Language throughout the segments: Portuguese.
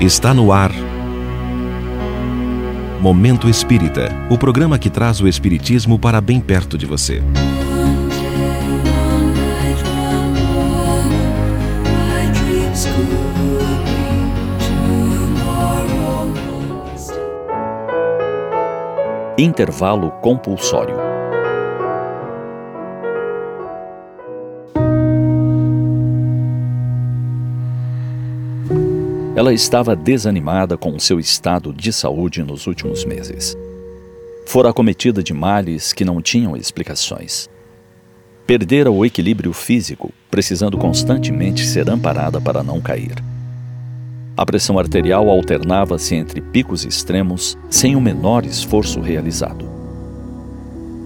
Está no ar. Momento Espírita o programa que traz o Espiritismo para bem perto de você. Intervalo compulsório. Ela estava desanimada com seu estado de saúde nos últimos meses. Fora acometida de males que não tinham explicações. Perdera o equilíbrio físico, precisando constantemente ser amparada para não cair. A pressão arterial alternava-se entre picos extremos sem o menor esforço realizado.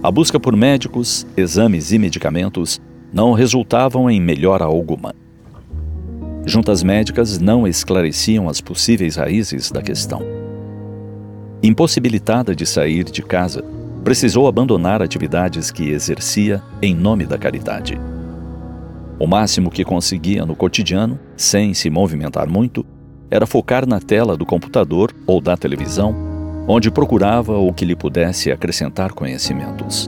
A busca por médicos, exames e medicamentos não resultavam em melhora alguma. Juntas médicas não esclareciam as possíveis raízes da questão. Impossibilitada de sair de casa, precisou abandonar atividades que exercia em nome da caridade. O máximo que conseguia no cotidiano, sem se movimentar muito, era focar na tela do computador ou da televisão, onde procurava o que lhe pudesse acrescentar conhecimentos.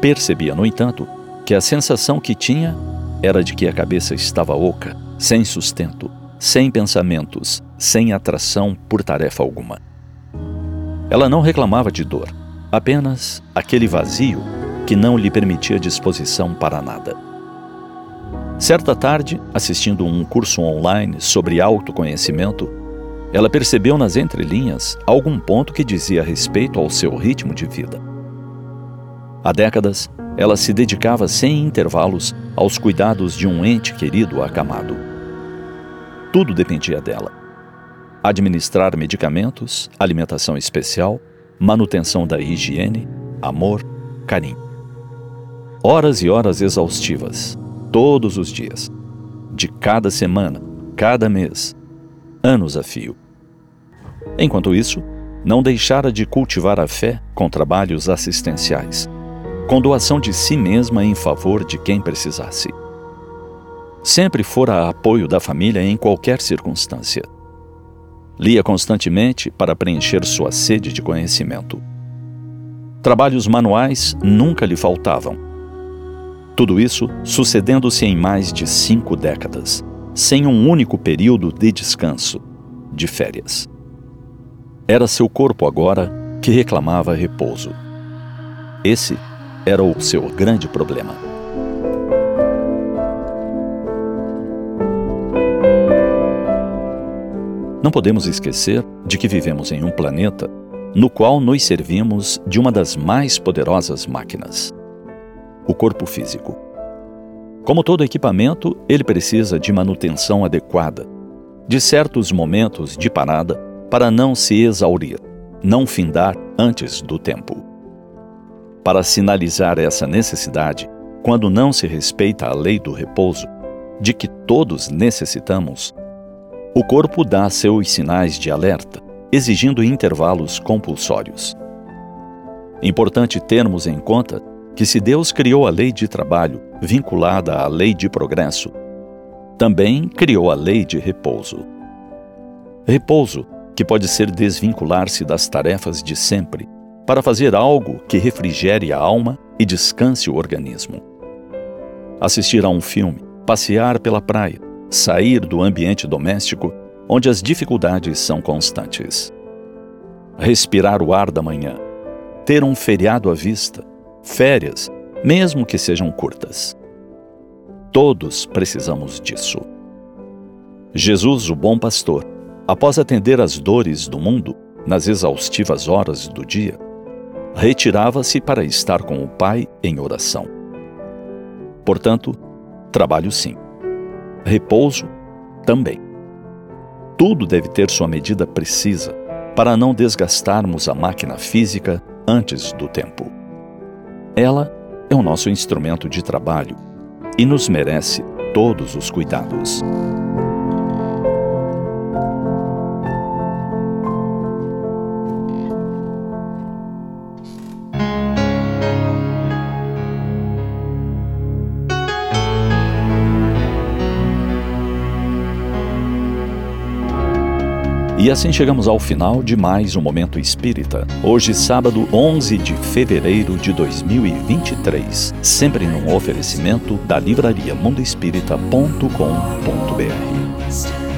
Percebia, no entanto, que a sensação que tinha era de que a cabeça estava oca, sem sustento, sem pensamentos, sem atração por tarefa alguma. Ela não reclamava de dor, apenas aquele vazio que não lhe permitia disposição para nada. Certa tarde, assistindo um curso online sobre autoconhecimento, ela percebeu nas entrelinhas algum ponto que dizia respeito ao seu ritmo de vida. Há décadas, ela se dedicava sem intervalos aos cuidados de um ente querido acamado. Tudo dependia dela. Administrar medicamentos, alimentação especial, manutenção da higiene, amor, carinho. Horas e horas exaustivas, todos os dias, de cada semana, cada mês, anos a fio. Enquanto isso, não deixara de cultivar a fé com trabalhos assistenciais com doação de si mesma em favor de quem precisasse. Sempre fora apoio da família em qualquer circunstância. Lia constantemente para preencher sua sede de conhecimento. Trabalhos manuais nunca lhe faltavam. Tudo isso sucedendo-se em mais de cinco décadas, sem um único período de descanso, de férias. Era seu corpo agora que reclamava repouso. Esse era o seu grande problema. Não podemos esquecer de que vivemos em um planeta no qual nos servimos de uma das mais poderosas máquinas o corpo físico. Como todo equipamento, ele precisa de manutenção adequada, de certos momentos de parada para não se exaurir, não findar antes do tempo. Para sinalizar essa necessidade, quando não se respeita a lei do repouso, de que todos necessitamos, o corpo dá seus sinais de alerta, exigindo intervalos compulsórios. Importante termos em conta que, se Deus criou a lei de trabalho vinculada à lei de progresso, também criou a lei de repouso. Repouso que pode ser desvincular-se das tarefas de sempre para fazer algo que refrigere a alma e descanse o organismo. Assistir a um filme, passear pela praia, sair do ambiente doméstico onde as dificuldades são constantes. Respirar o ar da manhã, ter um feriado à vista, férias, mesmo que sejam curtas. Todos precisamos disso. Jesus, o bom pastor, após atender às dores do mundo nas exaustivas horas do dia, retirava-se para estar com o Pai em oração. Portanto, trabalho sim. Repouso também. Tudo deve ter sua medida precisa para não desgastarmos a máquina física antes do tempo. Ela é o nosso instrumento de trabalho e nos merece todos os cuidados. E assim chegamos ao final de mais um Momento Espírita. Hoje, sábado 11 de fevereiro de 2023. Sempre num oferecimento da livraria mundoespírita.com.br.